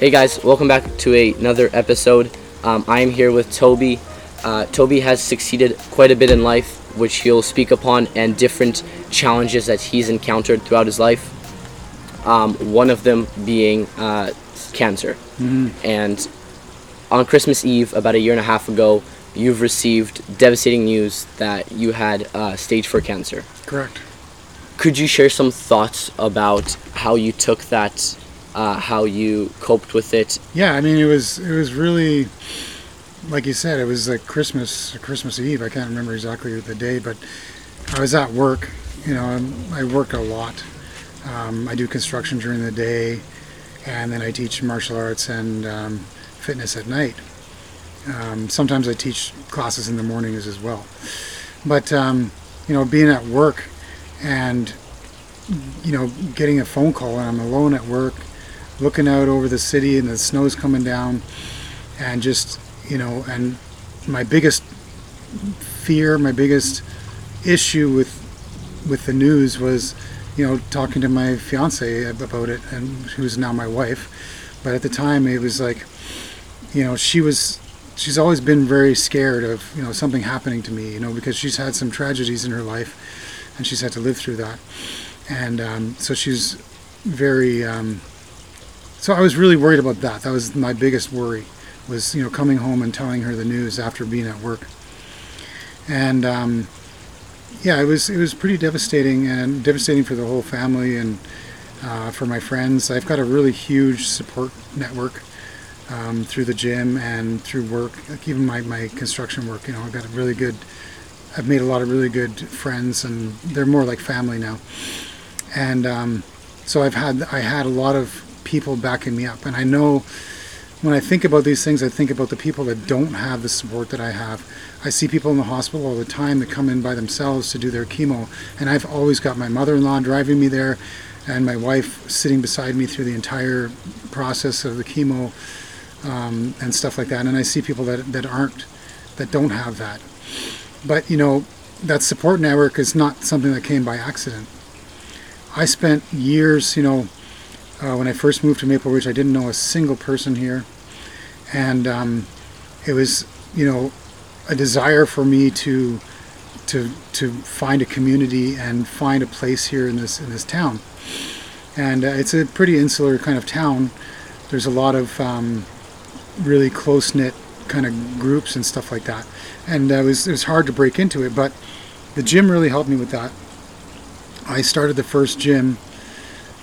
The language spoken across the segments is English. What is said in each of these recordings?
Hey guys, welcome back to a, another episode. Um, I am here with Toby. Uh, Toby has succeeded quite a bit in life, which he'll speak upon, and different challenges that he's encountered throughout his life. Um, one of them being uh, cancer. And on Christmas Eve, about a year and a half ago, you've received devastating news that you had uh, stage 4 cancer. Correct. Could you share some thoughts about how you took that, uh, how you coped with it? Yeah, I mean, it was it was really, like you said, it was like Christmas Christmas Eve. I can't remember exactly the day, but I was at work. You know, I work a lot. Um, I do construction during the day, and then I teach martial arts and um, fitness at night. Um, sometimes I teach classes in the mornings as well. But um, you know, being at work and you know, getting a phone call and I'm alone at work, looking out over the city and the snow's coming down, and just you know, and my biggest fear, my biggest issue with with the news was, you know, talking to my fiance about it, and who's now my wife. But at the time, it was like, you know, she was. She's always been very scared of you know something happening to me, you know, because she's had some tragedies in her life, and she's had to live through that, and um, so she's very. Um, so I was really worried about that. That was my biggest worry, was you know coming home and telling her the news after being at work, and um, yeah, it was it was pretty devastating and devastating for the whole family and uh, for my friends. I've got a really huge support network um, through the gym and through work, like even my, my construction work. You know, I've got a really good. I've made a lot of really good friends, and they're more like family now. And um, so I've had I had a lot of people backing me up, and I know when I think about these things, I think about the people that don't have the support that I have. I see people in the hospital all the time that come in by themselves to do their chemo, and I've always got my mother-in-law driving me there, and my wife sitting beside me through the entire process of the chemo um, and stuff like that. And I see people that that aren't, that don't have that. But you know, that support network is not something that came by accident. I spent years, you know, uh, when I first moved to Maple Ridge, I didn't know a single person here, and um, it was, you know, a desire for me to to to find a community and find a place here in this in this town. And uh, it's a pretty insular kind of town. There's a lot of um, really close knit kind of groups and stuff like that. And uh, it was it was hard to break into it, but the gym really helped me with that. I started the first gym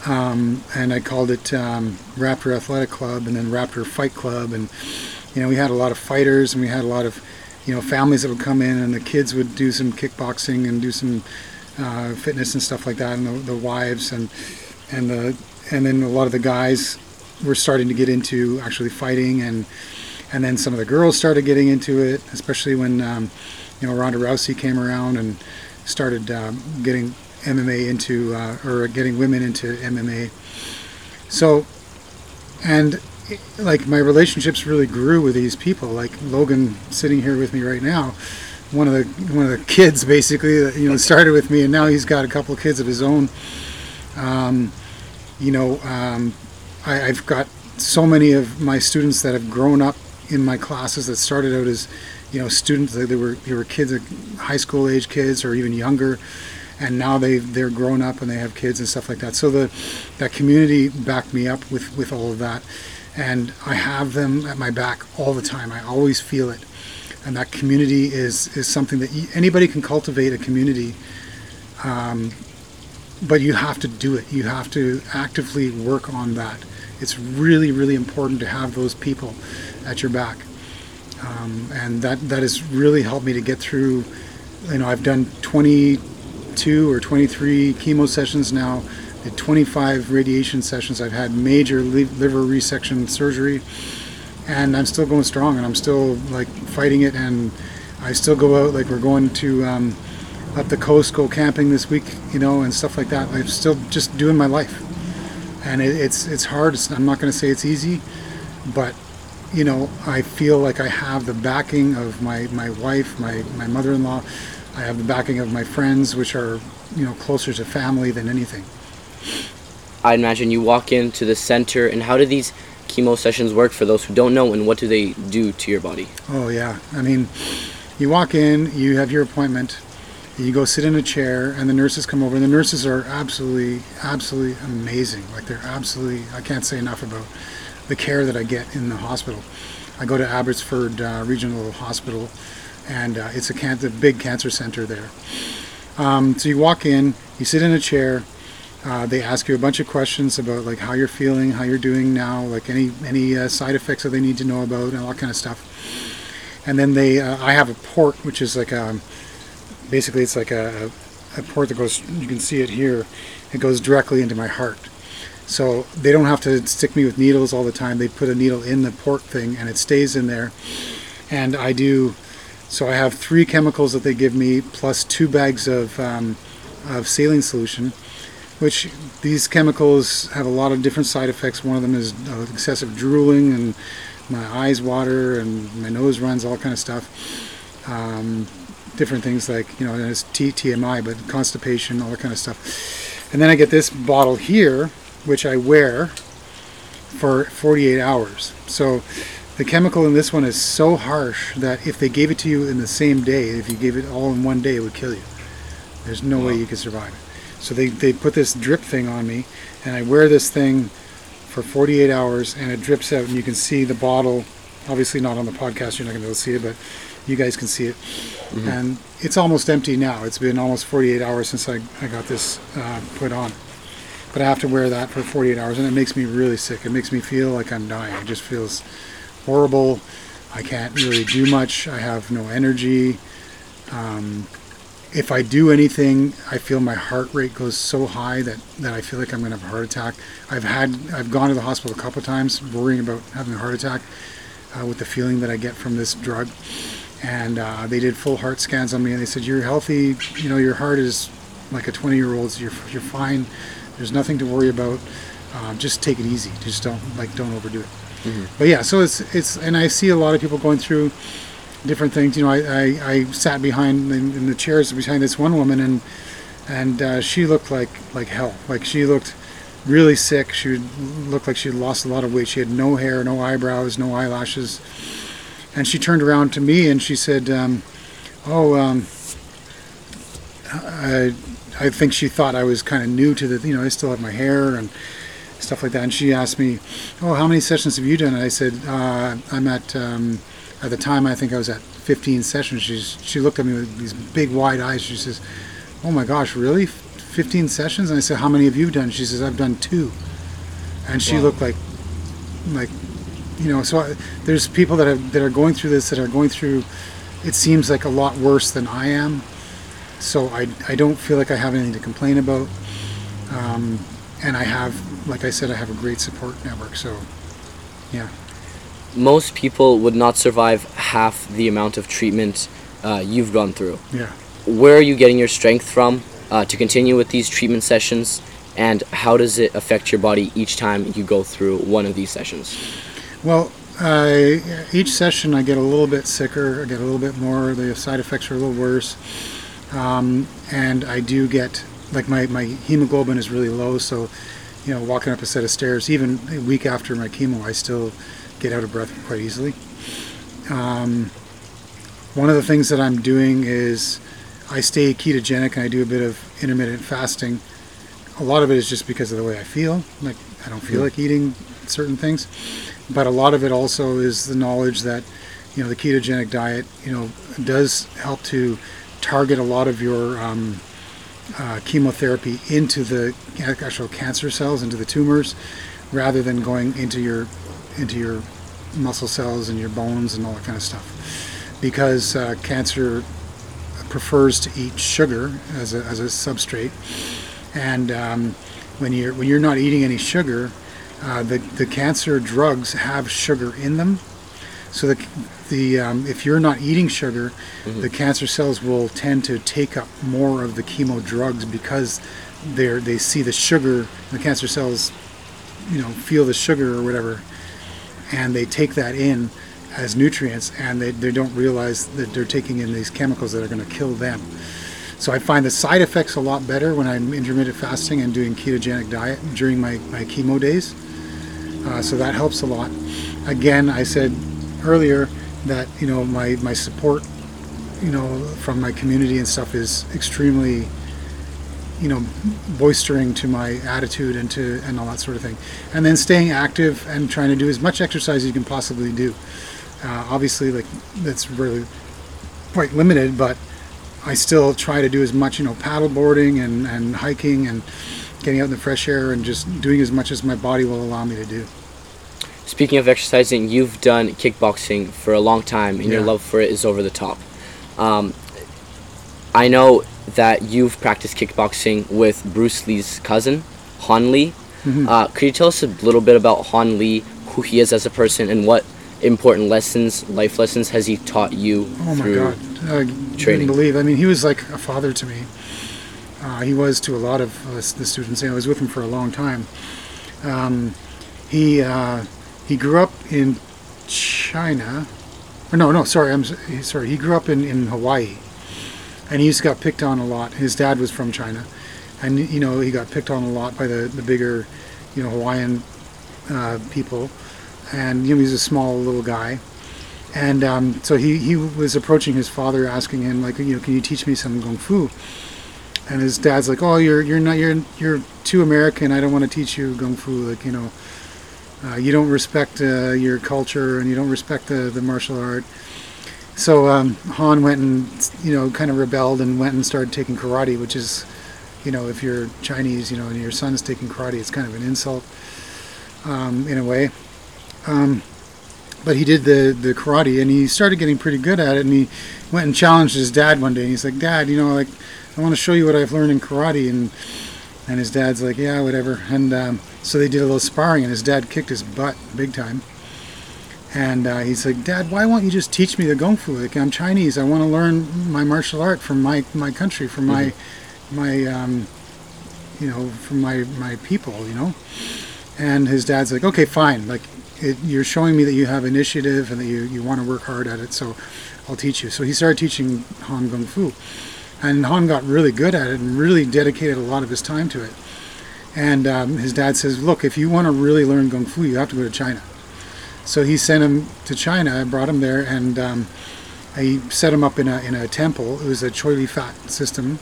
um, and I called it um, Raptor Athletic Club and then Raptor Fight Club. And, you know, we had a lot of fighters and we had a lot of, you know, families that would come in and the kids would do some kickboxing and do some uh, fitness and stuff like that, and the, the wives and and the and then a lot of the guys were starting to get into actually fighting and and then some of the girls started getting into it, especially when um, you know Ronda Rousey came around and started um, getting MMA into uh, or getting women into MMA. So, and like my relationships really grew with these people. Like Logan sitting here with me right now, one of the one of the kids basically that you know started with me, and now he's got a couple of kids of his own. Um, you know, um, I, I've got so many of my students that have grown up in my classes that started out as you know students. They were they were kids, high school age kids, or even younger and now they they're grown up and they have kids and stuff like that. So the that community backed me up with with all of that, and I have them at my back all the time. I always feel it, and that community is is something that anybody can cultivate a community. Um, but you have to do it. You have to actively work on that. It's really, really important to have those people at your back, um, and that that has really helped me to get through. You know, I've done 22 or 23 chemo sessions now, did 25 radiation sessions. I've had major liver resection surgery, and I'm still going strong, and I'm still like fighting it, and I still go out. Like we're going to um, up the coast, go camping this week, you know, and stuff like that. I'm still just doing my life, and it, it's it's hard. It's, I'm not going to say it's easy, but you know, I feel like I have the backing of my, my wife, my, my mother-in-law. I have the backing of my friends, which are, you know, closer to family than anything. I imagine you walk into the center, and how do these chemo sessions work for those who don't know, and what do they do to your body? Oh yeah, I mean, you walk in, you have your appointment, you go sit in a chair, and the nurses come over. And the nurses are absolutely, absolutely amazing. Like they're absolutely, I can't say enough about the care that I get in the hospital. I go to Abbotsford uh, Regional Hospital, and uh, it's a, can- a big cancer center there. Um, so you walk in, you sit in a chair. Uh, they ask you a bunch of questions about like how you're feeling, how you're doing now, like any any uh, side effects that they need to know about, and all that kind of stuff. And then they, uh, I have a port, which is like a, basically it's like a, a port that goes. You can see it here. It goes directly into my heart. So they don't have to stick me with needles all the time. They put a needle in the port thing, and it stays in there. And I do. So I have three chemicals that they give me, plus two bags of um, of saline solution which these chemicals have a lot of different side effects. One of them is uh, excessive drooling, and my eyes water, and my nose runs, all kind of stuff. Um, different things like you know, it's T- TMI, but constipation, all that kind of stuff. And then I get this bottle here, which I wear for 48 hours. So the chemical in this one is so harsh that if they gave it to you in the same day, if you gave it all in one day, it would kill you. There's no way you could survive it. So they, they put this drip thing on me, and I wear this thing for 48 hours, and it drips out, and you can see the bottle. Obviously, not on the podcast, you're not going to be able to see it, but you guys can see it. And it's almost empty now. It's been almost 48 hours since I, I got this uh, put on. But I have to wear that for 48 hours, and it makes me really sick. It makes me feel like I'm dying. It just feels horrible. I can't really do much. I have no energy. Um, if I do anything, I feel my heart rate goes so high that, that I feel like I'm going to have a heart attack. I've had I've gone to the hospital a couple of times worrying about having a heart attack uh, with the feeling that I get from this drug. And uh, they did full heart scans on me, and they said you're healthy. You know your heart is like a 20 year old's. You're you're fine. There's nothing to worry about. Uh, just take it easy. Just don't like don't overdo it. But yeah, so it's it's and I see a lot of people going through different things. You know, I, I, I sat behind in, in the chairs behind this one woman, and and uh, she looked like like hell. Like she looked really sick. She looked like she had lost a lot of weight. She had no hair, no eyebrows, no eyelashes. And she turned around to me and she said, um, "Oh, um, I, I think she thought I was kind of new to the. You know, I still have my hair and." Stuff like that, and she asked me, "Oh, how many sessions have you done?" And I said, uh, "I'm at um, at the time I think I was at 15 sessions. She's she looked at me with these big wide eyes. She says, "Oh my gosh, really? 15 sessions?" And I said, "How many have you done?" She says, "I've done two. And she Wow. looked like like you know. So I, there's people that have that are going through this that are going through. It seems like a lot worse than I am. So I I don't feel like I have anything to complain about. Um, and I have, like I said, I have a great support network. So yeah. Most people would not survive half the amount of treatment uh, you've gone through. Yeah. Where are you getting your strength from uh, to continue with these treatment sessions? And how does it affect your body each time you go through one of these sessions? Well, I, each session I get a little bit sicker. I get a little bit more. The side effects are a little worse, um, and I do get like my my hemoglobin is really low. So, you know, walking up a set of stairs, even a week after my chemo, I still get out of breath quite easily. Um, one of the things that I'm doing is I stay ketogenic and I do a bit of intermittent fasting. A lot of it is just because of the way I feel. Like I don't feel like eating certain things but a lot of it also is the knowledge that you know the ketogenic diet you know does help to target a lot of your um, uh, chemotherapy into the actual cancer cells into the tumors rather than going into your into your muscle cells and your bones and all that kind of stuff because uh, cancer prefers to eat sugar as a, as a substrate and um, when you're when you're not eating any sugar uh, the, the cancer drugs have sugar in them. So the, the um, if you're not eating sugar, the cancer cells will tend to take up more of the chemo drugs because they they see the sugar. The cancer cells, you know, feel the sugar or whatever, and they take that in as nutrients, and they, they don't realize that they're taking in these chemicals that are going to kill them. So I find the side effects a lot better when I'm intermittent fasting and doing ketogenic diet during my, my chemo days. uh, so that helps a lot. Again, I said earlier that you know my my support, you know, from my community and stuff is extremely, you know, boistering to my attitude and to and all that sort of thing. And then staying active and trying to do as much exercise as you can possibly do. Uh, obviously, like that's really quite limited, but I still try to do as much, you know, paddle boarding and, and hiking and getting out in the fresh air and just doing as much as my body will allow me to do. Speaking of exercising, you've done kickboxing for a long time, and your love for it is over the top. Um, I know that you've practiced kickboxing with Bruce Lee's cousin, Hon Lee. Mhm. Uh, could you tell us a little bit about Hon Lee, who he is as a person, and what important lessons, life lessons, has he taught you Oh my? God! I training. couldn't believe. I mean, he was like a father to me. Uh, he was to a lot of uh, the students. I was with him for a long time. Um, he uh, he grew up in China. Or no, no, sorry, I'm sorry. He grew up in, in Hawaii, and he just got picked on a lot. His dad was from China, and you know he got picked on a lot by the the bigger, you know, Hawaiian uh, people, and you know he's a small little guy and um, so he, he was approaching his father asking him like you know can you teach me some kung fu and his dad's like oh you're you're not you're you're too american i don't want to teach you kung fu like you know uh, you don't respect uh, your culture and you don't respect the, the martial art. So um, hon went and you know kind of rebelled and went and started taking karate which is you know if you're chinese you know and your son's taking karate it's kind of an insult um, in a way. Um, but he did the, the karate and he started getting pretty good at it and he went and challenged his dad one day and he's like dad you know like i want to show you what i've learned in karate. And and his dad's like yeah whatever. And um, so they did a little sparring and his dad kicked his butt big time and uh, he's like dad why won't you just teach me the kung fu like i'm chinese i want to learn my martial art from my my country from my my um, you know from my my people you know and his dad's like okay fine like it, you're showing me that you have initiative and that you, you want to work hard at it, so I'll teach you. So he started teaching Hon Kung Fu. And Hon got really good at it and really dedicated a lot of his time to it. And um, his dad says, Look, if you want to really learn Kung Fu, you have to go to China. So he sent him to China, brought him there, and um, he set him up in a, in a temple. It was a Choy Li Fut system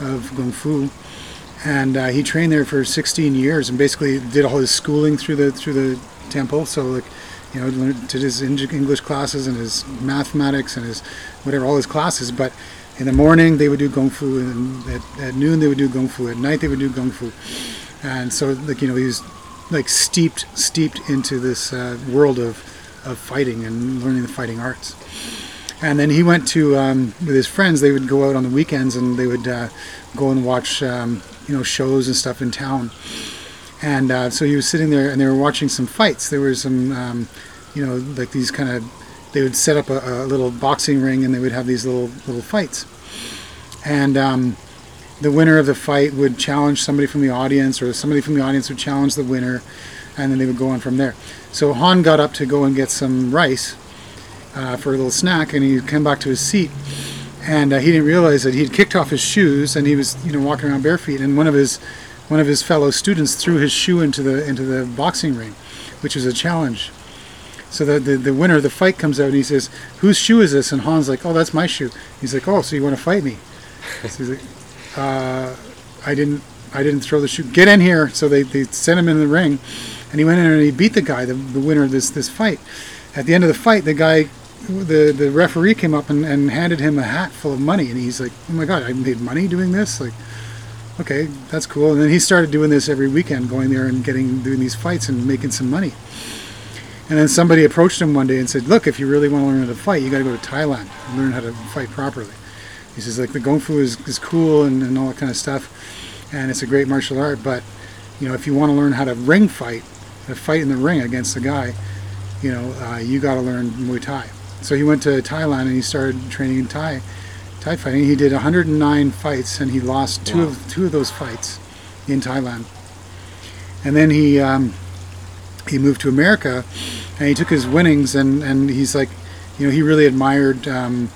of Kung Fu. And uh, he trained there for 16 years and basically did all his schooling through the through the temple. So like you know did his english classes and his mathematics and his whatever all his classes. But in the morning they would do kung fu and at, at noon they would do kung fu. At night they would do kung fu and so like you know he was like steeped steeped into this uh, world of of fighting and learning the fighting arts. And then he went to um, with his friends they would go out on the weekends and they would uh, go and watch um, you know shows and stuff in town. And uh, so he was sitting there and they were watching some fights. There were some um, you know like these kind of they would set up a, a little boxing ring and they would have these little little fights. And um, the winner of the fight would challenge somebody from the audience or somebody from the audience would challenge the winner and then they would go on from there. So hon got up to go and get some rice uh, for a little snack and he came back to his seat and uh, he didn't realize that he'd kicked off his shoes and he was you know walking around bare feet and one of his one of his fellow students threw his shoe into the into the boxing ring which was a challenge. So the, the, the winner of the fight comes out and he says whose shoe is this? And hon's like oh that's my shoe. He's like oh so you want to fight me? So he's like uh, i didn't i didn't throw the shoe. Get in here. So they, they sent him in the ring and he went in and he beat the guy the, the winner of this this fight. At the end of the fight the guy the the referee came up and, and handed him a hat full of money and he's like oh my god i made money doing this? Like okay that's cool. And then he started doing this every weekend going there and getting doing these fights and making some money. And then somebody approached him one day and said look if you really want to learn how to fight you got to go to thailand and learn how to fight properly he says like the kung fu is, is cool and, and all that kind of stuff and it's a great martial art but you know if you want to learn how to ring fight to fight in the ring against a guy you know uh, you got to learn muay thai so he went to Thailand and he started training in Thai, Thai fighting. He did 109 fights and he lost two Wow. of two of those fights in Thailand. And then he um, he moved to America and he took his winnings and, and he's like, you know, he really admired um,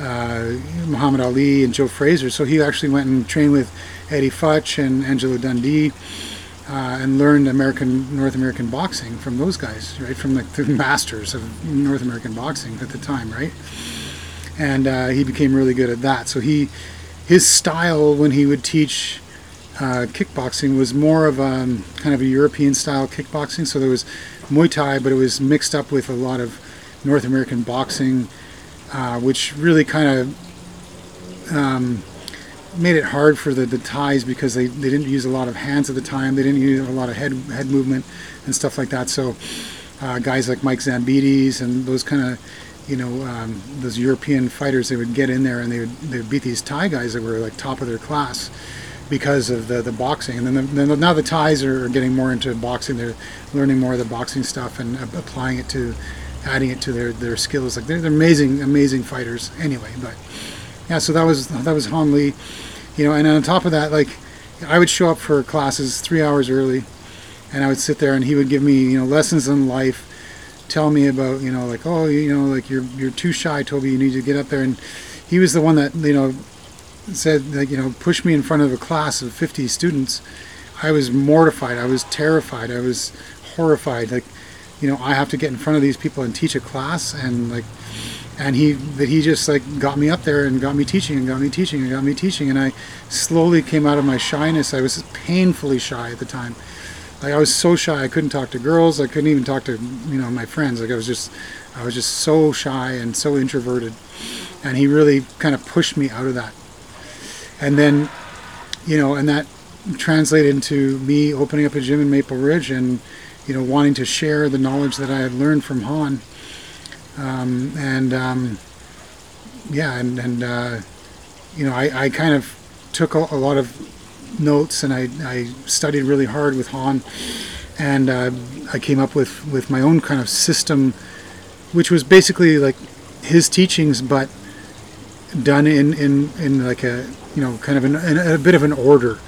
uh, Muhammad Ali and Joe Frazier. So he actually went and trained with Eddie Futch and Angelo Dundee uh, and learned American North American boxing from those guys, right? From like the masters of North American boxing at the time, right? And uh, he became really good at that. So he, his style when he would teach uh, kickboxing was more of a um, kind of a European style kickboxing. So there was Muay Thai, but it was mixed up with a lot of North American boxing, uh, which really kind of um, made it hard for the, the Thais because they, they didn't use a lot of hands at the time. They didn't use a lot of head head movement and stuff like that. So uh, guys like Mike Zambidis and those kind of you know um, those European fighters, they would get in there and they would they would beat these Thai guys that were like top of their class because of the, the boxing. And then, the, then now the Thais are getting more into boxing. They're learning more of the boxing stuff and applying it to, adding it to their, their skills. Like they're, they're amazing, amazing fighters anyway. But yeah, so that was that was Hon Lee, you know. And on top of that, like I would show up for classes three hours early, and I would sit there, and he would give me you know lessons in life, tell me about you know like oh you know like you're you're too shy, Toby. You need to get up there. And he was the one that you know said like you know pushed me in front of a class of 50 students. I was mortified. I was terrified. I was horrified. Like you know I have to get in front of these people and teach a class and like and he that he just like got me up there and got me teaching and got me teaching and got me teaching and I slowly came out of my shyness. I was painfully shy at the time. Like I was so shy I couldn't talk to girls. I couldn't even talk to you know my friends. Like I was just I was just so shy and so introverted. And he really kind of pushed me out of that. And then you know and that translated into me opening up a gym in Maple Ridge and you know wanting to share the knowledge that I had learned from Hon um, and um, yeah, and, and uh, you know, I, I kind of took a, a, lot of notes and I, I studied really hard with Hon, and uh, I came up with, with my own kind of system, which was basically like his teachings, but done in, in, in like a you know kind of an, a bit of an order.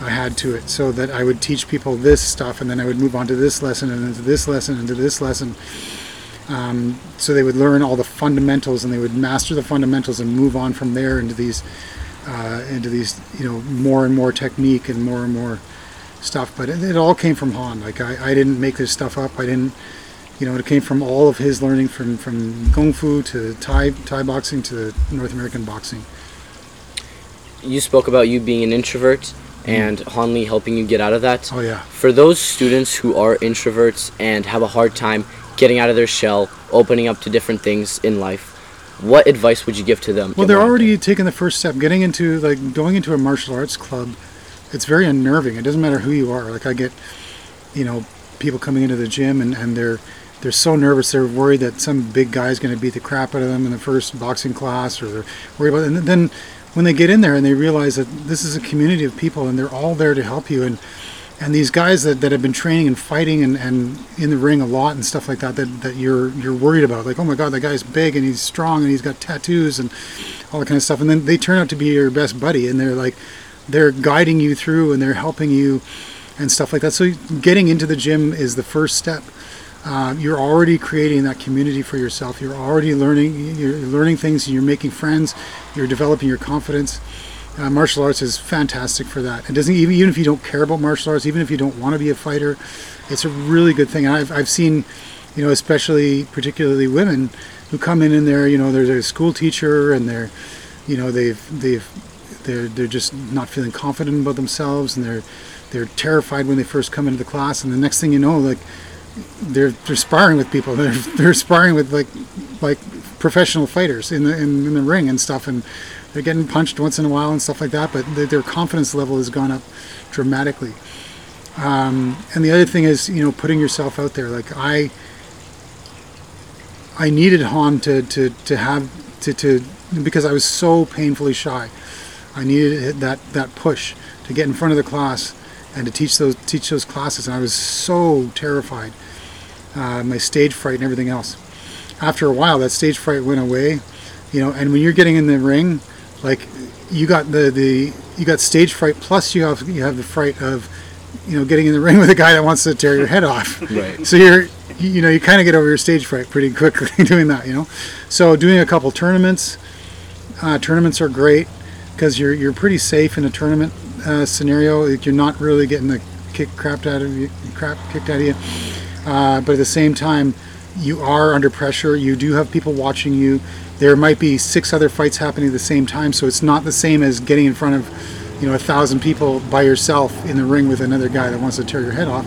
I had to it so that I would teach people this stuff and then I would move on to this lesson and into this lesson and to this lesson um, so they would learn all the fundamentals and they would master the fundamentals and move on from there into these uh, into these you know more and more technique and more and more stuff. But it, it all came from Hon. Like I, I didn't make this stuff up. I didn't you know it came from all of his learning from from kung fu to Thai Thai boxing to North American boxing. You spoke about you being an introvert. And Hon Lee helping you get out of that. Oh yeah. For those students who are introverts and have a hard time getting out of their shell, opening up to different things in life. What advice would you give to them? Well, they're already taking the first step. Getting into like going into a martial arts club, it's very unnerving. It doesn't matter who you are. Like I get, you know, people coming into the gym and, and they're they're so nervous. They're worried that some big guy's going to beat the crap out of them in the first boxing class, or they're worried about. It. And then when they get in there and they realize that this is a community of people and they're all there to help you and and these guys that, that have been training and fighting and, and in the ring a lot and stuff like that, that that you're you're worried about like oh my god that guy's big and he's strong and he's got tattoos and all that kind of stuff. And then they turn out to be your best buddy and they're like they're guiding you through and they're helping you and stuff like that. So getting into the gym is the first step uh, you're already creating that community for yourself you're already learning you're learning things and you're making friends you're developing your confidence uh, martial arts is fantastic for that. It doesn't even even if you don't care about martial arts, even if you don't want to be a fighter, it's a really good thing. I've I've seen, you know, especially particularly women who come in and they're you know there's a school teacher and they're, you know they've they've they're they're just not feeling confident about themselves and they're they're terrified when they first come into the class and the next thing you know like they're they're sparring with people they're they're sparring with like like professional fighters in the in, in the ring and stuff and they're getting punched once in a while and stuff like that, but their confidence level has gone up dramatically. Um, and the other thing is, you know, putting yourself out there. Like I, I needed Hon to, to, to have to, to because I was so painfully shy. I needed that that push to get in front of the class and to teach those teach those classes. And I was so terrified, uh, my stage fright and everything else. After a while, that stage fright went away, you know. And when you're getting in the ring, like you got the the you got stage fright plus you have you have the fright of you know getting in the ring with a guy that wants to tear your head off right so you're you know you kind of get over your stage fright pretty quickly doing that you know so doing a couple tournaments uh, tournaments are great because you're you're pretty safe in a tournament uh, scenario you're not really getting the kick crap out of you, crap kicked out of you. Uh, but at the same time, you are under pressure. You do have people watching you. There might be six other fights happening at the same time, so it's not the same as getting in front of, you know, a thousand people by yourself in the ring with another guy that wants to tear your head off.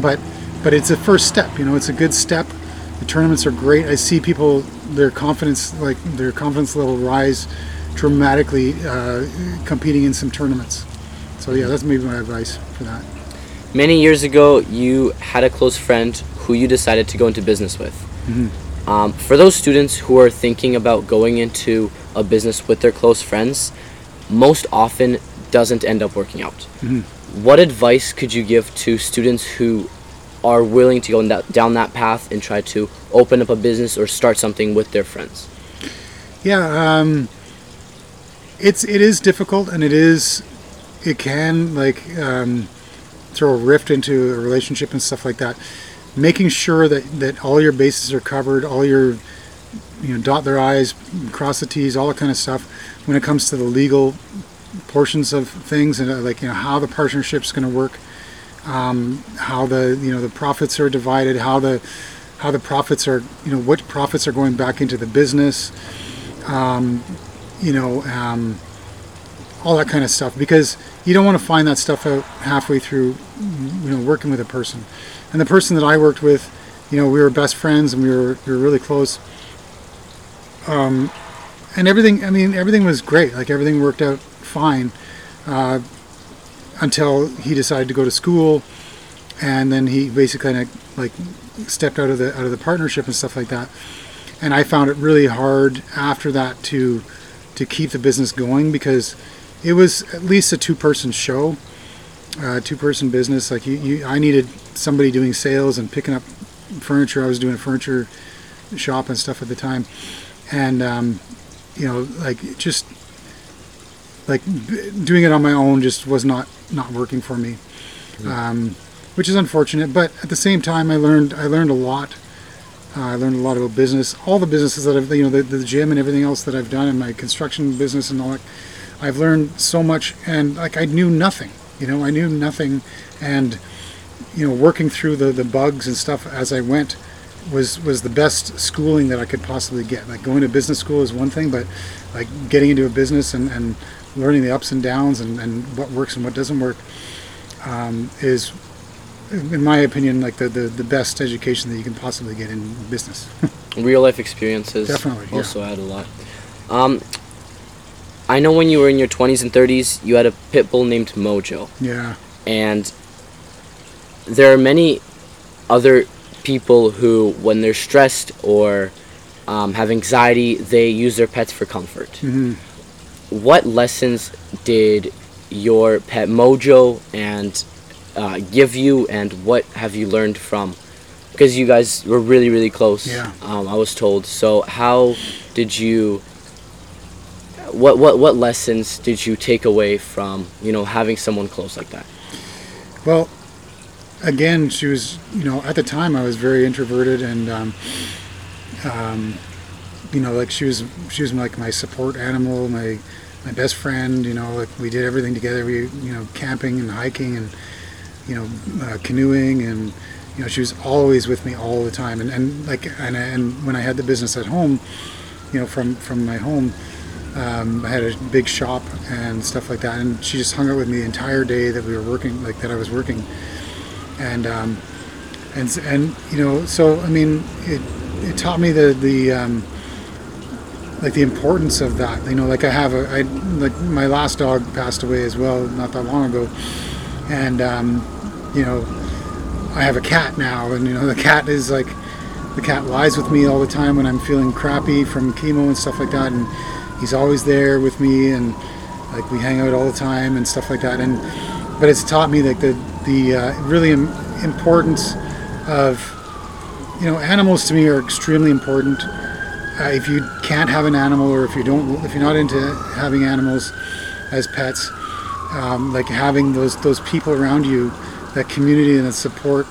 But, but it's a first step. You know, it's a good step. The tournaments are great. I see people their confidence, like their confidence level, rise dramatically uh, competing in some tournaments. So yeah, that's maybe my advice for that. Many years ago, you had a close friend who you decided to go into business with. Um, for those students who are thinking about going into a business with their close friends, most often doesn't end up working out. What advice could you give to students who are willing to go in that, down that path and try to open up a business or start something with their friends? Yeah, um, it's it is difficult, and it is it can like um, throw a rift into a relationship and stuff like that. Making sure that that all your bases are covered, all your you know dot their i's, cross the t's, all that kind of stuff. When it comes to the legal portions of things and uh, like you know how the partnership's going to work, um, how the you know the profits are divided, how the how the profits are you know what profits are going back into the business you know, um, all that kind of stuff because you don't want to find that stuff out halfway through, you know, working with a person. And the person that I worked with, you know, we were best friends and we were we were really close. Um, and everything, I mean, everything was great. Like everything worked out fine uh, until he decided to go to school, and then he basically kind of like stepped out of the out of the partnership and stuff like that. And I found it really hard after that to to keep the business going because it was at least a two person show, uh, two person business. Like you, you, I needed somebody doing sales and picking up furniture. I was doing a furniture shop and stuff at the time, and um, you know, like just like doing it on my own just was not not working for me, um, which is unfortunate. But at the same time, I learned I learned a lot. Uh, I learned a lot about business. All the businesses that I've, you know, the, the gym and everything else that I've done, and my construction business and all that. I've learned so much, and like I knew nothing. You know, I knew nothing, and you know, working through the the bugs and stuff as I went was was the best schooling that I could possibly get. Like going to business school is one thing, but like getting into a business and, and learning the ups and downs and, and what works and what doesn't work um, is in my opinion like the, the, the best education that you can possibly get in business Real life experiences Definitely, yeah. also add a lot. Um, I know when you were in your 20s and 30s, you had a pit bull named Mojo. yeah and there are many other people who when they're stressed or um, have anxiety they use their pets for comfort hmm what lessons did your pet mojo and uh, give you and what have you learned from because you guys were really really close Yeah. um, i was told so how did you what, what what lessons did you take away from you know having someone close like that Well, again, she was, you know, at the time I was very introverted and, um, um, you know, like she was, she was like my support animal, my, my best friend, you know, like we did everything together. We, you know, camping and hiking and, you know, uh, canoeing and, you know, she was always with me all the time. And, and like, and, and when I had the business at home, you know, from, from my home, um, I had a big shop and stuff like that, and she just hung out with me the entire day that we were working, like that I was working, and um, and and you know, so I mean, it it taught me the the um, like the importance of that. You know, like I have a I like my last dog passed away as well not that long ago, and um, you know, I have a cat now, and you know, the cat is like the cat lies with me all the time when I'm feeling crappy from chemo and stuff like that, and he's always there with me, and like we hang out all the time and stuff like that. And but it's taught me like the the uh, really Im- importance of you know animals to me are extremely important. Uh, if you can't have an animal, or if you don't, if you're not into having animals as pets, um, like having those those people around you, that community and that support,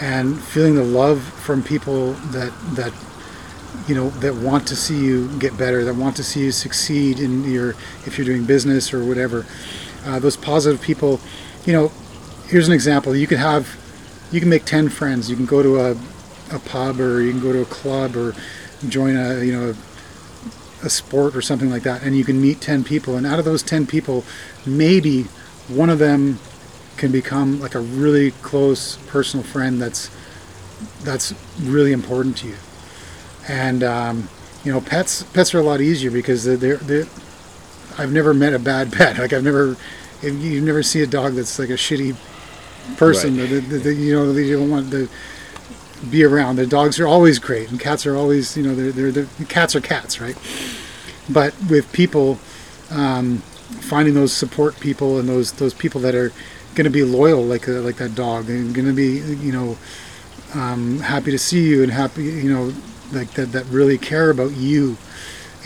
and feeling the love from people that that you know that want to see you get better, that want to see you succeed in your if you're doing business or whatever. Uh, those positive people, you know, here's an example. You could have, you can make ten friends. You can go to a, a pub or you can go to a club or join a you know a, a sport or something like that, and you can meet ten people. And out of those ten people, maybe one of them can become like a really close personal friend. That's that's really important to you. And um, you know, pets pets are a lot easier because they're, they're, they're I've never met a bad pet. Like I've never you never see a dog that's like a shitty person. Right. That, that- that, you know, they don't want to be around. The dogs are always great, and cats are always, you know, they're, they're, they're cats are cats, right? But with people, um, finding those support people and those those people that are going to be loyal, like a, like that dog, and going to be, you know, um, happy to see you and happy, you know, like that that really care about you,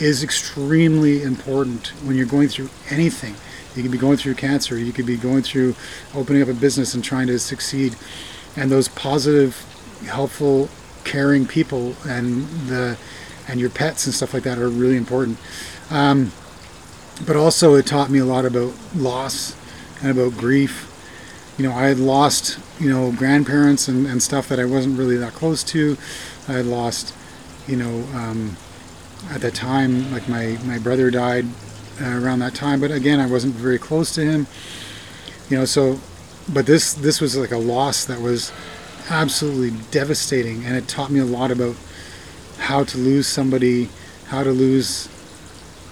is extremely important when you're going through anything. You could be going through cancer. You could be going through opening up a business and trying to succeed. And those positive, helpful, caring people and the and your pets and stuff like that are really important. Um, but also, it taught me a lot about loss and about grief. You know, I had lost you know grandparents and, and stuff that I wasn't really that close to. I had lost, you know, um, at that time, like my my brother died uh, around that time. But again, I wasn't very close to him. You know, so but this this was like a loss that was absolutely devastating, and it taught me a lot about how to lose somebody, how to lose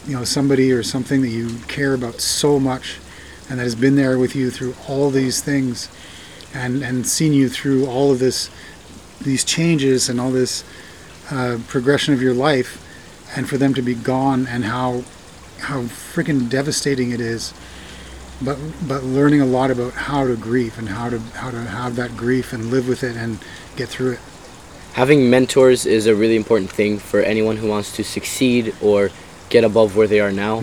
you know somebody or something that you care about so much, and that has been there with you through all these things, and and seen you through all of this these changes and all this uh, progression of your life, and for them to be gone and how how freaking devastating it is but but learning a lot about how to grieve and how to how to have that grief and live with it and get through it. Having mentors is a really important thing for anyone who wants to succeed or get above where they are now.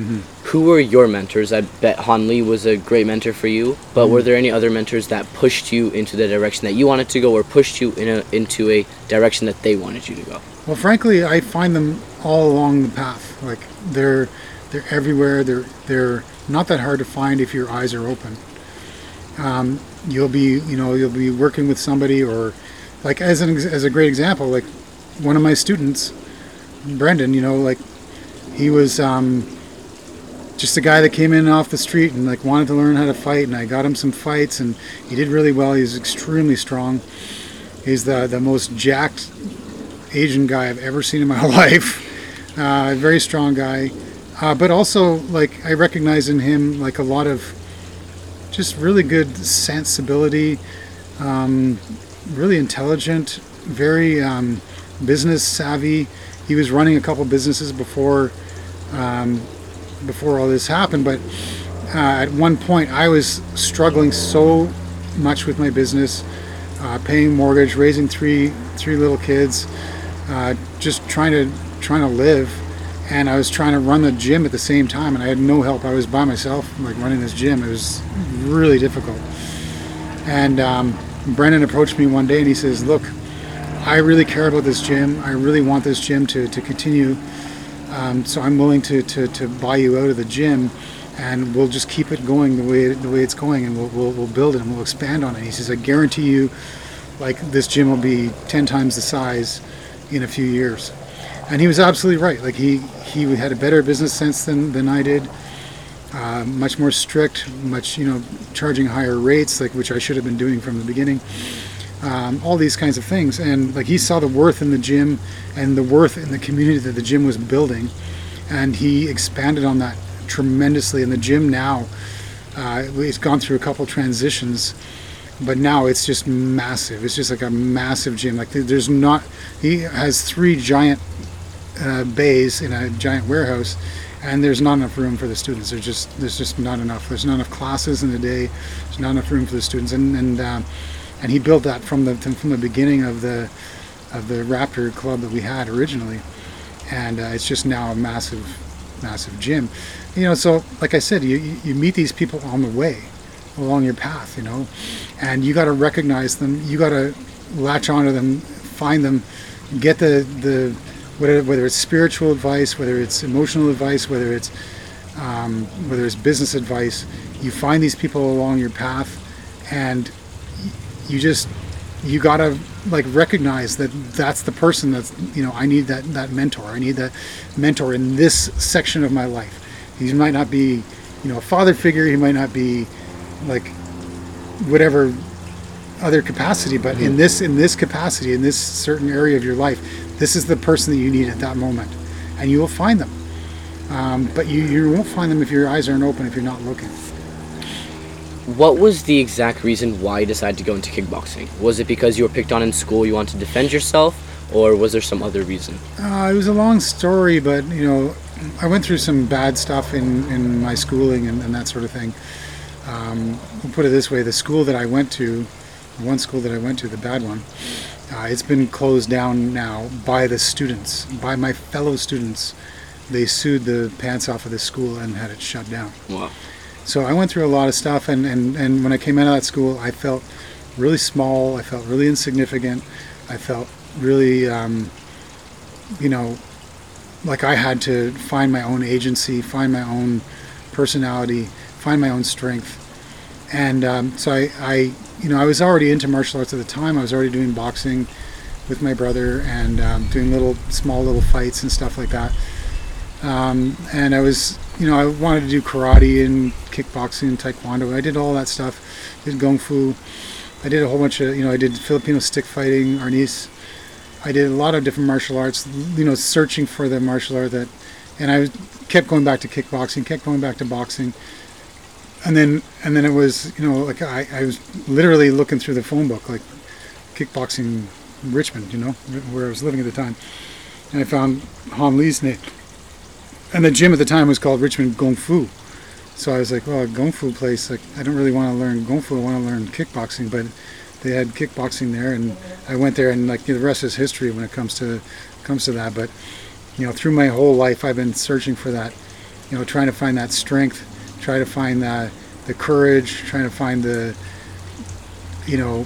Who were your mentors? I bet Hon Lee was a great mentor for you, but were there any other mentors that pushed you into the direction that you wanted to go or pushed you in a, into a direction that they wanted you to go? well frankly i find them all along the path like they're they're everywhere they're they're not that hard to find if your eyes are open um, you'll be you know you'll be working with somebody or like as an as a great example like one of my students brendan you know like he was um, just a guy that came in off the street and like wanted to learn how to fight and i got him some fights and he did really well. He's extremely strong. He's the the most jacked asian guy i've ever seen in my life. Uh, a very strong guy. Uh, but also like i recognize in him like a lot of just really good sensibility um, really intelligent very um, business savvy. He was running a couple businesses before um, before all this happened but uh, at one point i was struggling so much with my business uh, paying mortgage raising three three little kids uh, just trying to trying to live. And I was trying to run the gym at the same time and I had no help. I was by myself like running this gym. It was really difficult. And um, Brendan approached me one day and he says look I really care about this gym. I really want this gym to, to continue um, so I'm willing to, to, to buy you out of the gym and we'll just keep it going the way the way it's going and we'll, we'll, we'll build it and we'll expand on it. He says I guarantee you like this gym will be 10 times the size in a few years. And he was absolutely right. Like he he had a better business sense than, than I did. Uh, much more strict much you know charging higher rates like which I should have been doing from the beginning um, all these kinds of things. And like he saw the worth in the gym and the worth in the community that the gym was building. And he expanded on that tremendously. And the gym now uh, it's gone through a couple transitions but now it's just massive. It's just like a massive gym. Like there's not he has three giant uh, bays in a giant warehouse and there's not enough room for the students. There's just there's just not enough. There's not enough classes in the day. There's not enough room for the students. And and uh, and he built that from the from the beginning of the of the Raptor club that we had originally. And uh, it's just now a massive massive gym. You know so like I said you you meet these people on the way along your path you know. And you got to recognize them. You got to latch onto them find them get the the whether, whether it's spiritual advice whether it's emotional advice whether it's um, whether it's business advice you find these people along your path. And you just you gotta like recognize that that's the person that's you know I need that that mentor. I need that mentor in this section of my life. He might not be you know a father figure. He might not be like whatever other capacity, but in this in this capacity, in this certain area of your life, this is the person that you need at that moment, and you will find them. Um, but you, you won't find them if your eyes aren't open, if you're not looking. What was the exact reason why you decided to go into kickboxing? Was it because you were picked on in school, you wanted to defend yourself, or was there some other reason? Uh, it was a long story, but you know, I went through some bad stuff in, in my schooling and, and that sort of thing. Um, we'll put it this way: the school that I went to, the one school that I went to, the bad one, uh, it's been closed down now by the students, by my fellow students. They sued the pants off of the school and had it shut down. Wow. So I went through a lot of stuff, and, and, and when I came out of that school, I felt really small. I felt really insignificant. I felt really, um, you know, like I had to find my own agency, find my own personality, find my own strength. And um, so I, I, you know, I was already into martial arts at the time. I was already doing boxing with my brother and um, doing little, small little fights and stuff like that. Um, and I was, you know, I wanted to do karate and kickboxing and taekwondo. I did all that stuff. Did gung fu. I did a whole bunch of, you know, I did Filipino stick fighting, arnis. I did a lot of different martial arts. You know, searching for the martial art that, and I kept going back to kickboxing, kept going back to boxing. And then, and then it was, you know, like I, I was literally looking through the phone book, like kickboxing Richmond, you know, where I was living at the time. And I found Hon Lee's name and the gym at the time was called Richmond Kung Fu. So I was like, well, a Kung Fu place, like I don't really want to learn Kung Fu, I want to learn kickboxing, but they had kickboxing there, and I went there, and like you know, the rest is history when it comes to comes to that. But you know, through my whole life, I've been searching for that, you know, trying to find that strength, try to find that the courage, trying to find the, you know,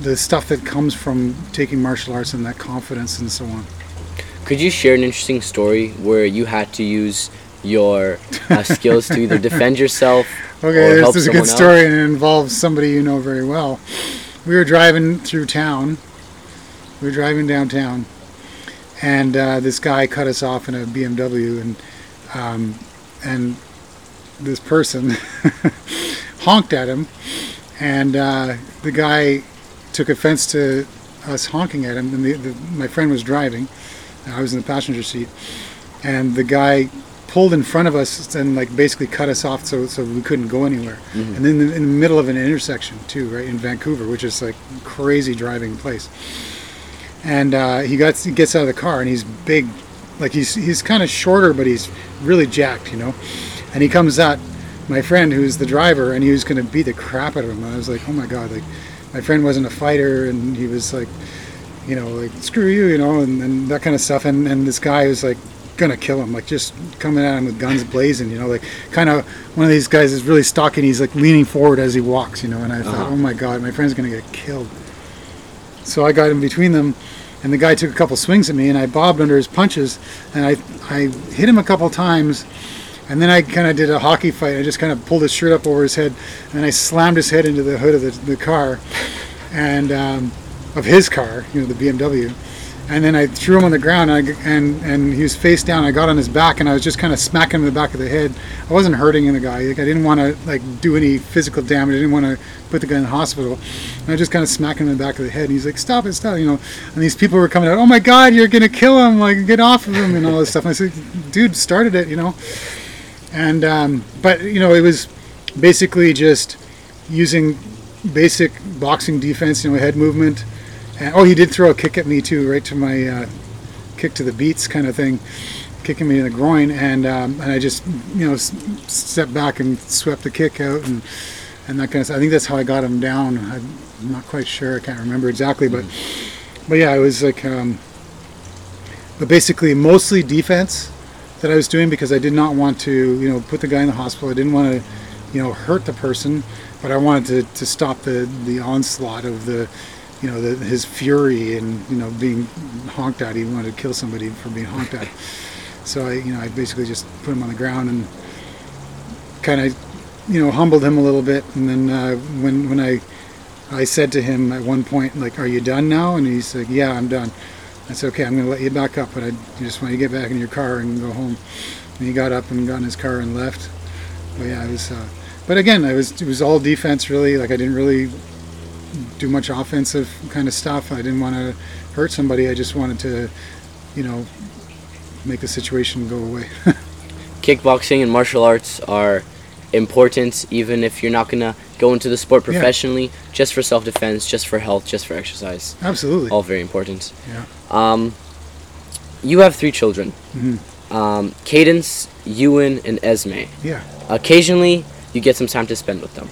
the stuff that comes from taking martial arts and that confidence and so on. Could you share an interesting story where you had to use your uh, skills to either defend yourself Okay, this is a good else? story, and it involves somebody you know very well. We were driving through town. We were driving downtown, and uh, this guy cut us off in a BMW, and um, and this person honked at him, and uh, the guy took offense to us honking at him. And the, the, my friend was driving, I was in the passenger seat, and the guy pulled in front of us and like basically cut us off so so we couldn't go anywhere. And then in the middle of an intersection too, right in Vancouver, which is like crazy driving place. And uh, he got he gets out of the car and he's big, like he's he's kind of shorter, but he's really jacked, you know. And he comes at my friend who's the driver, and he was going to beat the crap out of him. And I was like, oh my god, like my friend wasn't a fighter, and he was like, you know, like screw you, you know, and, and that kind of stuff. And and this guy was like gonna kill him, like just coming at him with guns blazing, you know, like kind of one of these guys is really stalking. He's like leaning forward as he walks, you know. And I thought, Uh-huh. oh my god, my friend's gonna get killed. So I got in between them, and the guy took a couple swings at me, and I bobbed under his punches, and I I hit him a couple times, and then I kind of did a hockey fight. I just kind of pulled his shirt up over his head, and I slammed his head into the hood of the, the car, and um, of his car, you know, the BMW. And then I threw him on the ground, and, I, and and he was face down. I got on his back, and I was just kind of smacking him in the back of the head. I wasn't hurting the guy. Like I didn't want to like do any physical damage. I didn't want to put the guy in the hospital. And I just kind of smacked him in the back of the head. And he's like, "Stop it, stop!" it," You know. And these people were coming out. Oh my God, you're gonna kill him! Like get off of him and all this stuff. And I said, "Dude, started it," you know. And um, but you know, it was basically just using basic boxing defense. You know, head movement. And, oh, he did throw a kick at me too, right to my uh, kick to the beats kind of thing, kicking me in the groin, and um, and I just you know s- stepped back and swept the kick out and and that kind of stuff. I think that's how I got him down. I'm not quite sure. I can't remember exactly, but but yeah, it was like um, but basically mostly defense that I was doing because I did not want to you know put the guy in the hospital. I didn't want to you know hurt the person, but I wanted to, to stop the the onslaught of the you know, the, his fury and you know being honked at. He wanted to kill somebody for being honked at. So I, you know, I basically just put him on the ground and kind of, you know, humbled him a little bit. And then uh, when when I I said to him at one point, like, "Are you done now?" And he's like, "Yeah, I'm done." I said, "Okay, I'm going to let you back up, but I just want you to get back in your car and go home." And he got up and got in his car and left. But yeah, it was. Uh, but again, I was it was all defense really. Like I didn't really do much offensive kind of stuff. I didn't want to hurt somebody. I just wanted to, you know, make the situation go away. Kickboxing and martial arts are important, even if you're not gonna go into the sport Yeah. professionally, just for self-defense, just for health, just for exercise. Absolutely. All very important. Yeah. Um, you have three children. Mhm. Um, Cadence, Ewan, and Esme. Yeah. Occasionally, you get some time to spend with them.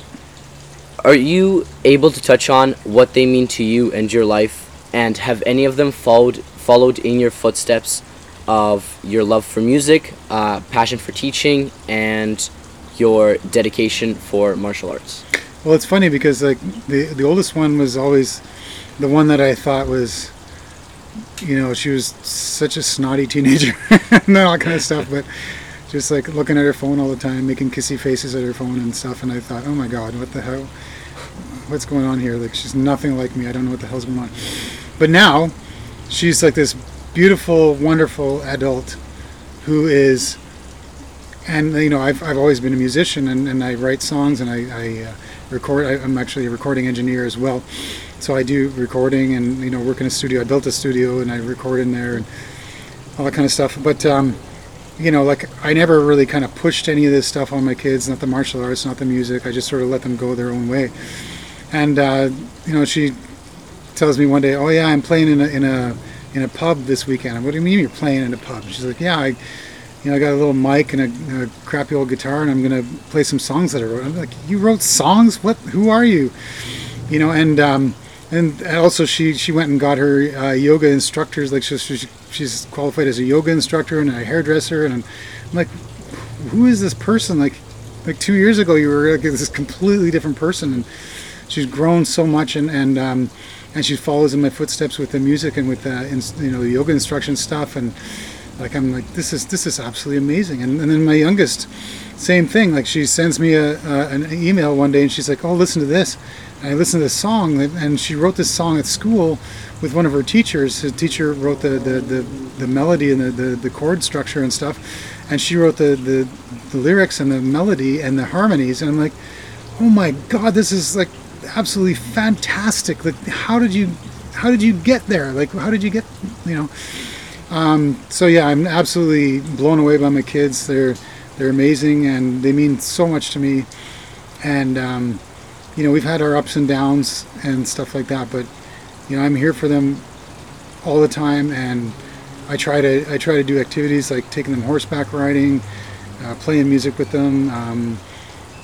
Are you able to touch on what they mean to you and your life, and have any of them followed followed in your footsteps of your love for music, uh, passion for teaching, and your dedication for martial arts? Well, it's funny because like the the oldest one was always the one that I thought was, you know, she was such a snotty teenager and all kind of stuff, but just like looking at her phone all the time, making kissy faces at her phone and stuff, and I thought, oh my God, what the hell? What's going on here? Like she's nothing like me. I don't know what the hell's going on. But now, she's like this beautiful, wonderful adult who is and you know I've, I've always been a musician and, and I write songs and I, I uh, record I, I'm actually a recording engineer as well so I do recording and you know work in a studio I built a studio and I record in there and all that kind of stuff but um, you know like I never really kind of pushed any of this stuff on my kids not the martial arts not the music I just sort of let them go their own way and uh, you know she tells me one day oh yeah I'm playing in a in a in a pub this weekend I'm, what do you mean you're playing in a pub she's like yeah I you know, I got a little mic and a, a crappy old guitar, and I'm gonna play some songs that I wrote. I'm like, you wrote songs? What? Who are you? You know, and um, and also she she went and got her uh, yoga instructors. Like she's she's qualified as a yoga instructor and a hairdresser, and I'm, I'm like, who is this person? Like, like two years ago you were like this completely different person, and she's grown so much, and and um, and she follows in my footsteps with the music and with the you know the yoga instruction stuff and like I'm like this is this is absolutely amazing and, and then my youngest same thing like she sends me a, a an email one day and she's like oh listen to this and I listened to this song and- she wrote this song at school with one of her teachers the teacher wrote the the, the, the melody and the, the, the chord structure and stuff and she wrote the, the the lyrics and the melody and the harmonies and I'm like oh my god this is like absolutely fantastic like how did you how did you get there like how did you get you know so yeah, I'm absolutely blown away by my kids. They're they're amazing and they mean so much to me. And um, you know, we've had our ups and downs and stuff like that, but you know, I'm here for them all the time. And I try to I try to do activities like taking them horseback riding, uh, playing music with them, um,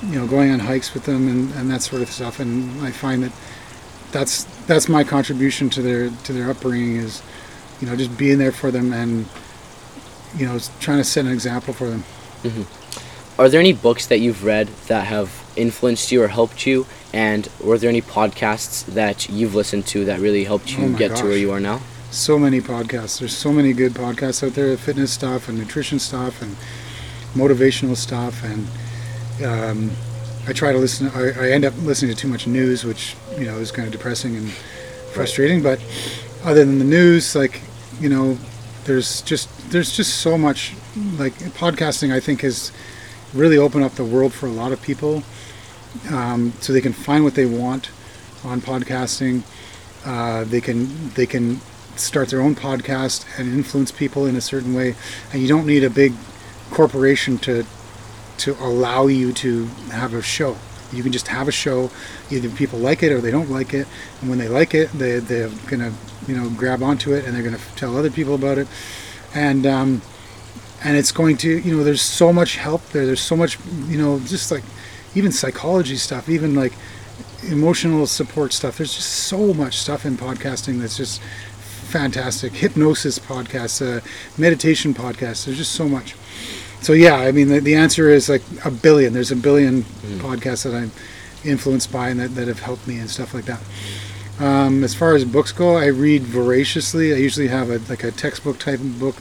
you know, going on hikes with them, and, and that sort of stuff. And I find that that's that's my contribution to their to their upbringing is you know just being there for them and you know trying to set an example for them Are there any books that you've read that have influenced you or helped you? And were there any podcasts that you've listened to that really helped you Oh get to where you are now? so many podcasts. There's so many good podcasts out there fitness stuff and nutrition stuff and motivational stuff and um, I try to listen I, I end up listening to too much news which you know is kind of depressing and frustrating. But other than the news like you know there's just there's just so much like podcasting I think has really opened up the world for a lot of people um, so they can find what they want on podcasting. Uh, they can they can start their own podcast and influence people in a certain way. And you don't need a big corporation to to allow you to have a show. You can just have a show. Either people like it or they don't like it. And when they like it they, they're gonna you know grab onto it and they're gonna tell other people about it. And um, and it's going to you know there's so much help there. There's so much you know just like even psychology stuff even like emotional support stuff. There's just so much stuff in podcasting that's just fantastic. Hypnosis podcasts uh, meditation podcasts there's just so much. So yeah i mean the, the answer is like a billion. There's a billion podcasts that i'm influenced by and that, that have helped me and stuff like that. Um, as far as books go i read voraciously. I usually have a like a textbook type of book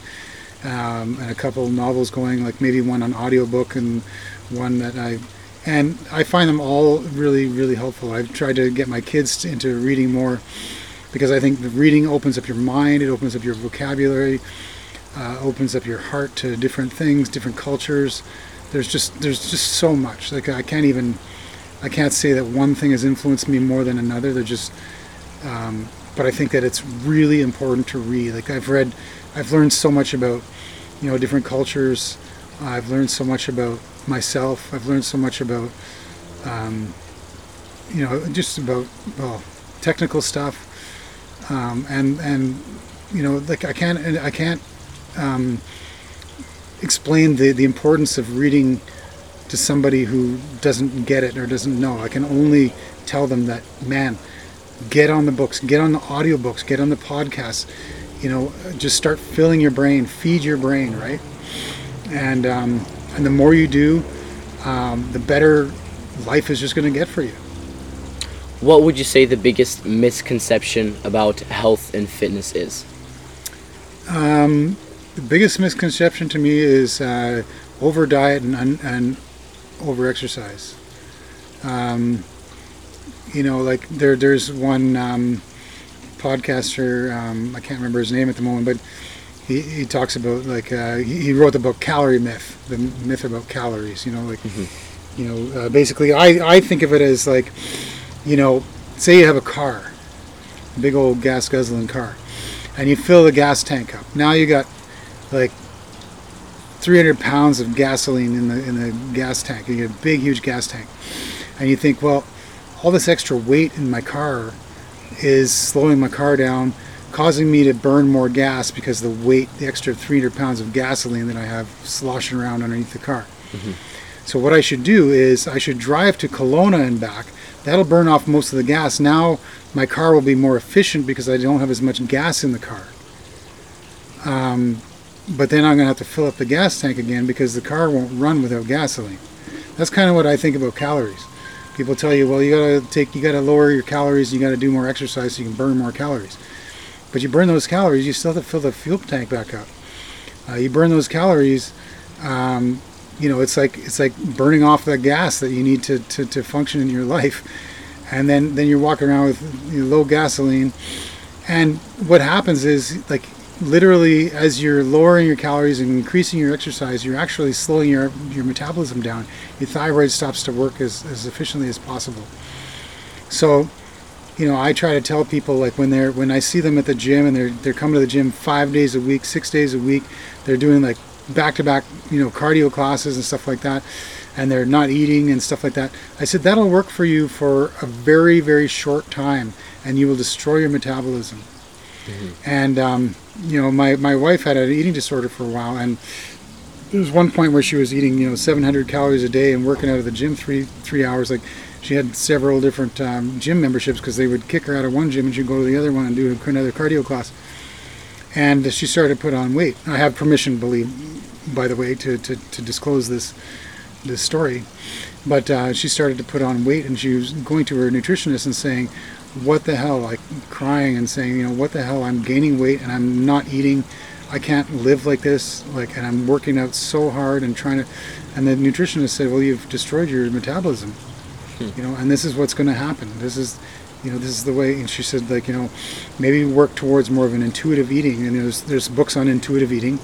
um, and a couple novels going like maybe one on audiobook and one that i and I find them all really, really helpful. I've tried to get my kids into reading more because I think reading opens up your mind, it opens up your vocabulary, uh, opens up your heart to different things, different cultures. There's just there's just so much. Like I can't even I can't say that one thing has influenced me more than another. They're just um, but I think that it's really important to read. Like I've read, I've learned so much about, you know, different cultures. I've learned so much about myself. I've learned so much about, um, you know, just about well, technical stuff, um, and and you know, like I can't I can't um, explain the the importance of reading to somebody who doesn't get it or doesn't know. I can only tell them that man get on the books, get on the audiobooks, get on the podcasts. You know, just start filling your brain, feed your brain, right? And um, and the more you do, um, the better life is just going to get for you. What would you say the biggest misconception about health and fitness is? Um, the biggest misconception to me is uh, over diet and, and over exercise. Um, you know, like there there's one um, podcaster um, I can't remember his name at the moment, but he, he talks about like uh, he, he, wrote the book Calorie Myth, the myth about calories. You know, like mm-hmm. you know, uh, basically I I think of it as like you know, say you have a car, a big old gas guzzling car, and you fill the gas tank up. Now you got like 300 pounds of gasoline in the in the gas tank. You get a big, huge gas tank, and you think, well, all this extra weight in my car is slowing my car down, causing me to burn more gas because the weight, the extra 300 pounds of gasoline that I have sloshing around underneath the car. Mm-hmm. So what I should do is I should drive to Kelowna and back. That'll burn off most of the gas. Now my car will be more efficient because I don't have as much gas in the car. Um, but then I'm going to have to fill up the gas tank again because the car won't run without gasoline. That's kind of what I think about calories people tell you, well, you gotta take, you gotta lower your calories, you gotta do more exercise so you can burn more calories. But you burn those calories, you still have to fill the fuel tank back up. Uh, you burn those calories, um, you know, it's like it's like burning off the gas that you need to, to, to function in your life, and then then you're walking around with you know, low gasoline, and what happens is like literally as you're lowering your calories and increasing your exercise you're actually slowing your, your metabolism down. Your thyroid stops to work as, as efficiently as possible. So you know i try to tell people like when they're when i see them at the gym and they're they're coming to the gym five days a week six days a week they're doing like back to back you know cardio classes and stuff like that and they're not eating and stuff like that i said that'll work for you for a very very short time and you will destroy your metabolism mm-hmm. and um, you know, my, my wife had an eating disorder for a while, and there was one point where she was eating, you know, 700 calories a day and working out of the gym three three hours. Like she had several different um, gym memberships because they would kick her out of one gym and she'd go to the other one and do another cardio class. And she started to put on weight. I have permission, believe, by the way, to, to, to disclose this this story. But uh, she started to put on weight, and she was going to her nutritionist and saying, what the hell, like crying and saying, you know, what the hell, I'm gaining weight and I'm not eating. I can't live like this, like, and I'm working out so hard and trying to. And the nutritionist said, well, you've destroyed your metabolism, hmm. you know, and this is what's going to happen. This is, you know, this is the way. And she said, like, you know, maybe work towards more of an intuitive eating. And there's there's books on intuitive eating,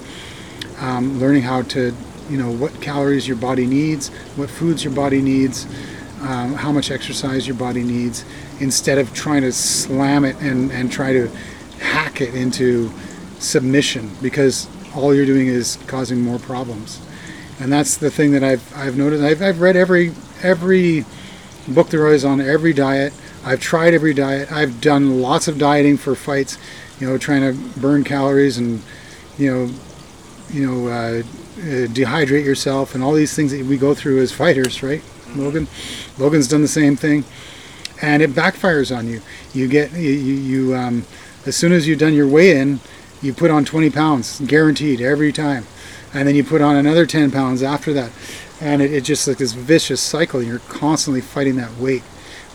um, learning how to, you know, what calories your body needs, what foods your body needs, um, how much exercise your body needs instead of trying to slam it and, and try to hack it into submission because all you're doing is causing more problems. And that's the thing that I've, I've noticed. I've, I've read every every book the there is on every diet. I've tried every diet. I've done lots of dieting for fights, you know, trying to burn calories and, you know, you know, uh, uh, dehydrate yourself and all these things that we go through as fighters, right? Logan, Logan's done the same thing and it backfires on you. You get you, you um, as soon as you've done your weigh-in, you put on 20 pounds, guaranteed every time, and then you put on another 10 pounds after that, and it, it just like this vicious cycle. You're constantly fighting that weight.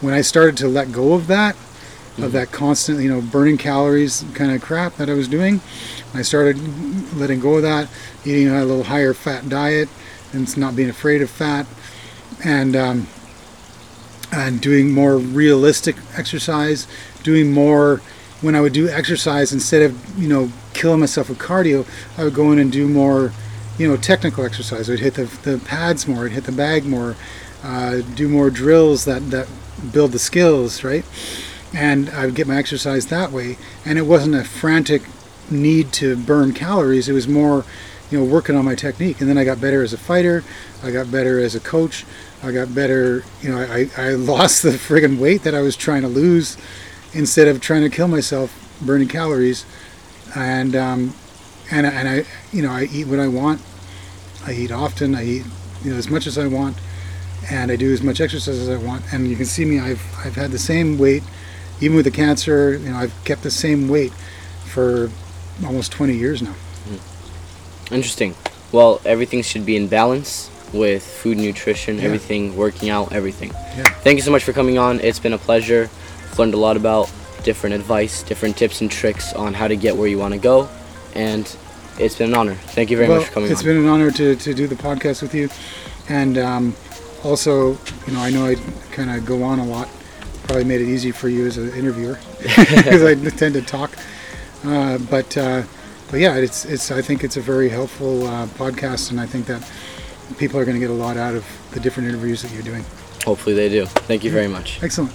When I started to let go of that, mm-hmm. of that constant, you know, burning calories kind of crap that I was doing, I started letting go of that, eating a little higher fat diet, and not being afraid of fat and um, and doing more realistic exercise, doing more when I would do exercise instead of you know killing myself with cardio, I would go in and do more you know technical exercise. I'd hit the, the pads more, I'd hit the bag more, uh, do more drills that that build the skills, right? And I would get my exercise that way, and it wasn't a frantic need to burn calories. It was more you know working on my technique, and then I got better as a fighter. I got better as a coach. I got better. You know, I, I lost the friggin' weight that I was trying to lose instead of trying to kill myself burning calories. And um, and and I you know I eat what I want. I eat often. I eat you know as much as I want, and I do as much exercise as I want. And you can see me. I've I've had the same weight, even with the cancer. You know I've kept the same weight for almost 20 years now. Hmm. Interesting. Well, everything should be in balance with food, nutrition, Yeah. everything, working out, everything. Yeah. Thank you so much for coming on. It's been a pleasure. I've learned a lot about different advice, different tips and tricks on how to get where you want to go, and it's been an honor. Thank you very well, much for coming it's on. been an honor to, to do the podcast with you, and um, also, you know, I know I kind of go on a lot. Probably made it easy for you as an interviewer because I tend to talk. Uh, but uh, but yeah, it's it's. I think it's a very helpful uh, podcast, and I think that people are going to get a lot out of the different interviews that you're doing. Hopefully they do. Thank you very much. Excellent.